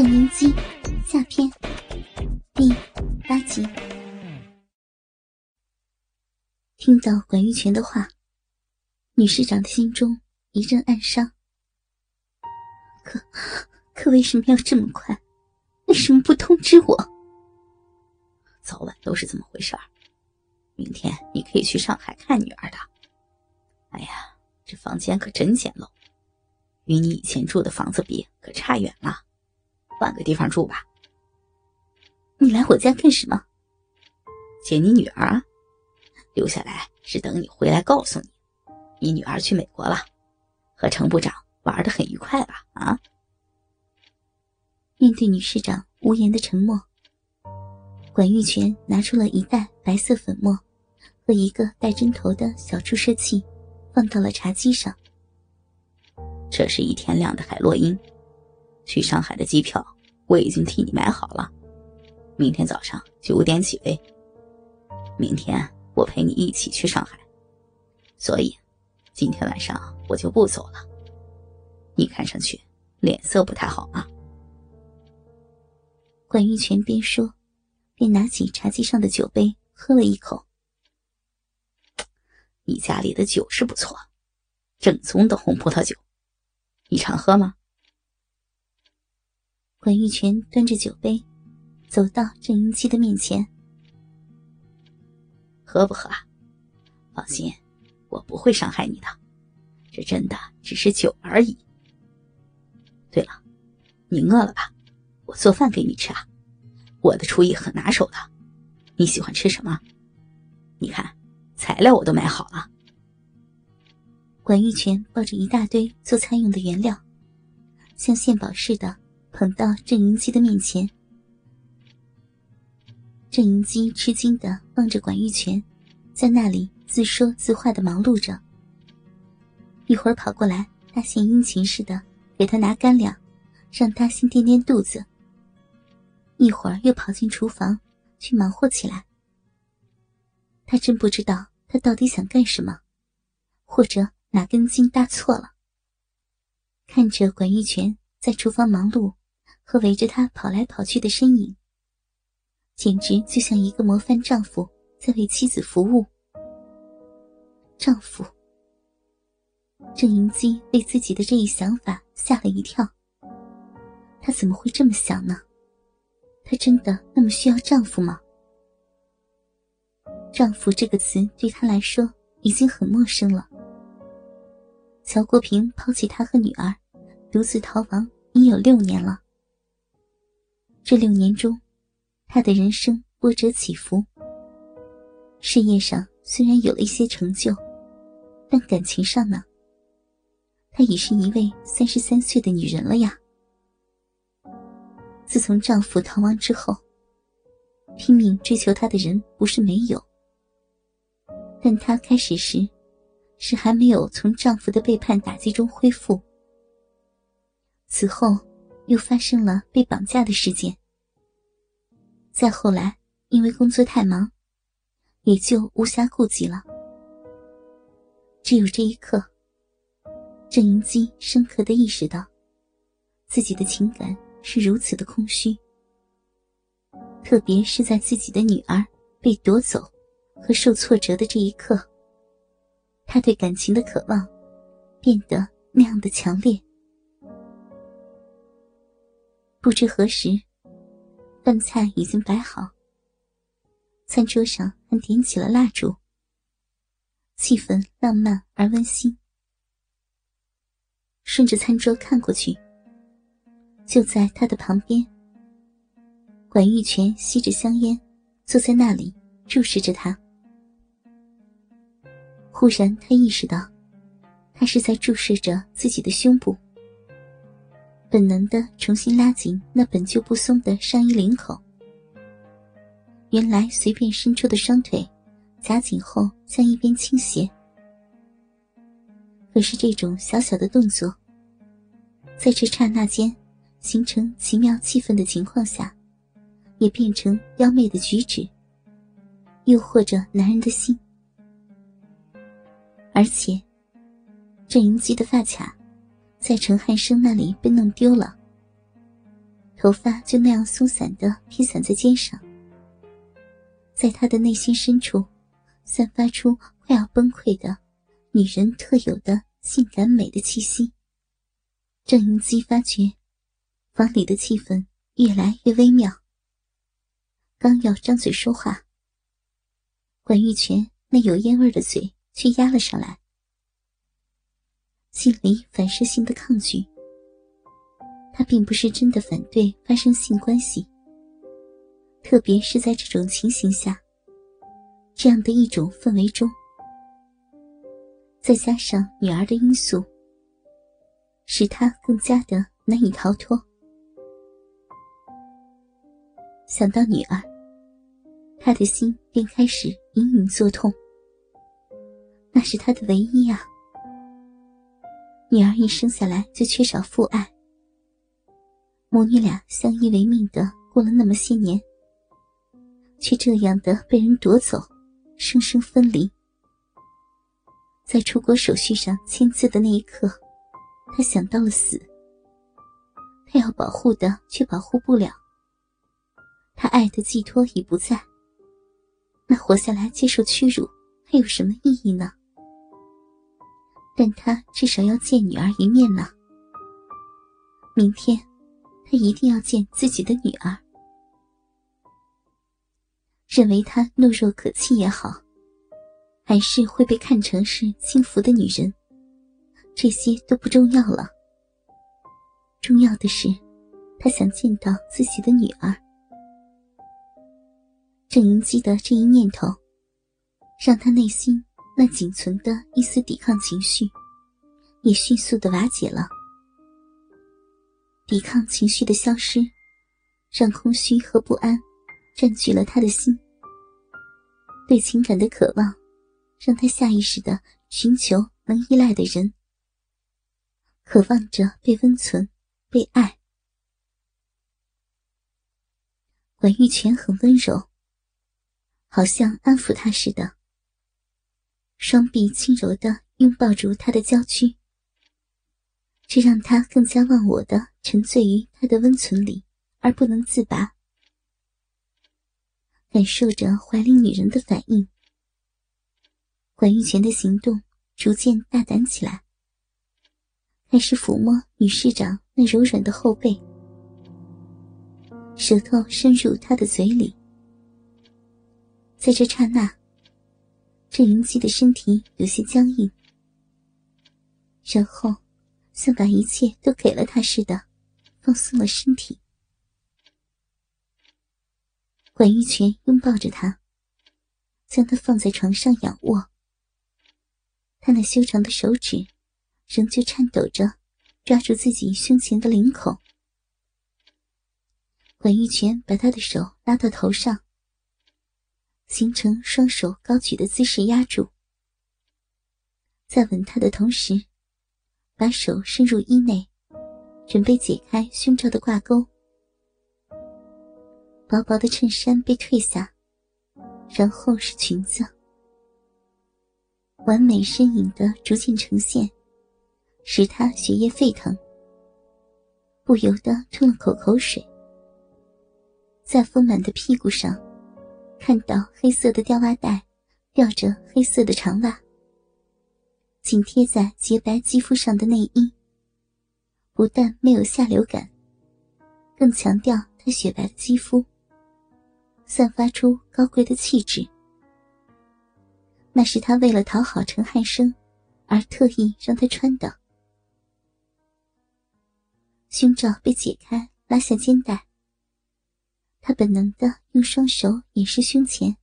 郑银基下篇第八集。听到管玉泉的话，女市长的心中一阵暗伤。可可为什么要这么快？为什么不通知我？早晚都是这么回事儿。明天你可以去上海看女儿的。哎呀，这房间可真简陋，与你以前住的房子比，可差远了。换个地方住吧。你来我家干什么？接你女儿啊！留下来是等你回来告诉你，你女儿去美国了，和程部长玩的很愉快吧？啊！面对女市长无言的沉默，管玉泉拿出了一袋白色粉末和一个带针头的小注射器，放到了茶几上。这是一天量的海洛因。去上海的机票我已经替你买好了，明天早上九点起飞。明天我陪你一起去上海，所以今天晚上我就不走了。你看上去脸色不太好啊。管玉泉边说，边拿起茶几上的酒杯喝了一口。你家里的酒是不错，正宗的红葡萄酒，你常喝吗？管玉泉端着酒杯，走到郑英基的面前。喝不喝？放心，我不会伤害你的。这真的只是酒而已。对了，你饿了吧？我做饭给你吃啊。我的厨艺很拿手的。你喜欢吃什么？你看，材料我都买好了。管玉泉抱着一大堆做菜用的原料，像献宝似的。捧到郑云基的面前，郑云基吃惊的望着管玉泉，在那里自说自话的忙碌着。一会儿跑过来大献殷勤似的给他拿干粮，让他先垫垫肚子；一会儿又跑进厨房去忙活起来。他真不知道他到底想干什么，或者哪根筋搭错了。看着管玉泉在厨房忙碌。和围着他跑来跑去的身影，简直就像一个模范丈夫在为妻子服务。丈夫郑银基被自己的这一想法吓了一跳。他怎么会这么想呢？他真的那么需要丈夫吗？丈夫这个词对他来说已经很陌生了。乔国平抛弃他和女儿，独自逃亡已有六年了。这六年中，他的人生波折起伏。事业上虽然有了一些成就，但感情上呢？她已是一位三十三岁的女人了呀。自从丈夫逃亡之后，拼命追求她的人不是没有，但她开始时，是还没有从丈夫的背叛打击中恢复。此后。又发生了被绑架的事件。再后来，因为工作太忙，也就无暇顾及了。只有这一刻，郑银基深刻的意识到，自己的情感是如此的空虚。特别是在自己的女儿被夺走和受挫折的这一刻，他对感情的渴望变得那样的强烈。不知何时，饭菜已经摆好。餐桌上还点起了蜡烛，气氛浪漫而温馨。顺着餐桌看过去，就在他的旁边，管玉泉吸着香烟，坐在那里注视着他。忽然，他意识到，他是在注视着自己的胸部。本能的重新拉紧那本就不松的上衣领口，原来随便伸出的双腿夹紧后向一边倾斜。可是这种小小的动作，在这刹那间形成奇妙气氛的情况下，也变成妖媚的举止，诱惑着男人的心。而且，郑云基的发卡。在陈汉生那里被弄丢了。头发就那样松散的披散在肩上，在他的内心深处，散发出快要崩溃的女人特有的性感美的气息。郑云基发觉，房里的气氛越来越微妙。刚要张嘴说话，管玉泉那有烟味的嘴却压了上来，心里反射性的抗拒。他并不是真的反对发生性关系，特别是在这种情形下，这样的一种氛围中，再加上女儿的因素，使他更加的难以逃脱。想到女儿，他的心便开始隐隐作痛。那是他的唯一啊！女儿一生下来就缺少父爱。母女俩相依为命的过了那么些年，却这样的被人夺走，生生分离。在出国手续上签字的那一刻，他想到了死。他要保护的却保护不了，他爱的寄托已不在。那活下来接受屈辱还有什么意义呢？但他至少要见女儿一面呢。明天。他一定要见自己的女儿。认为她懦弱可欺也好，还是会被看成是轻浮的女人，这些都不重要了。重要的是，他想见到自己的女儿。郑云基的这一念头，让他内心那仅存的一丝抵抗情绪，也迅速的瓦解了。抵抗情绪的消失，让空虚和不安占据了他的心。对情感的渴望，让他下意识的寻求能依赖的人，渴望着被温存、被爱。管玉泉很温柔，好像安抚他似的，双臂轻柔的拥抱住他的娇躯。这让他更加忘我的沉醉于他的温存里，而不能自拔。感受着怀里女人的反应，管玉泉的行动逐渐大胆起来，开始抚摸女市长那柔软的后背，舌头伸入她的嘴里。在这刹那，郑云姬的身体有些僵硬，然后。像把一切都给了他似的，放松了身体。管玉泉拥抱着他，将他放在床上仰卧。他那修长的手指仍旧颤抖着，抓住自己胸前的领口。管玉泉把他的手拉到头上，形成双手高举的姿势压住，在吻他的同时。把手伸入衣内，准备解开胸罩的挂钩。薄薄的衬衫被褪下，然后是裙子，完美身影的逐渐呈现，使他血液沸腾，不由得吞了口口水。在丰满的屁股上，看到黑色的吊袜带，吊着黑色的长袜。紧贴在洁白肌肤上的内衣，不但没有下流感，更强调她雪白的肌肤，散发出高贵的气质。那是他为了讨好陈汉生，而特意让他穿的。胸罩被解开，拉下肩带。他本能的用双手掩饰胸前，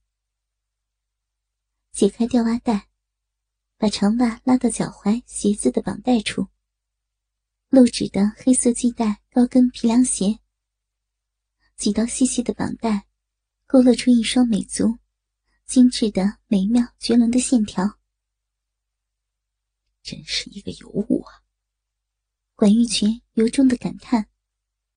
解开吊袜带。把长袜拉到脚踝鞋子的绑带处，露趾的黑色系带高跟皮凉鞋，几道细细的绑带，勾勒出一双美足，精致的美妙绝伦的线条。真是一个尤物啊！管玉泉由衷的感叹。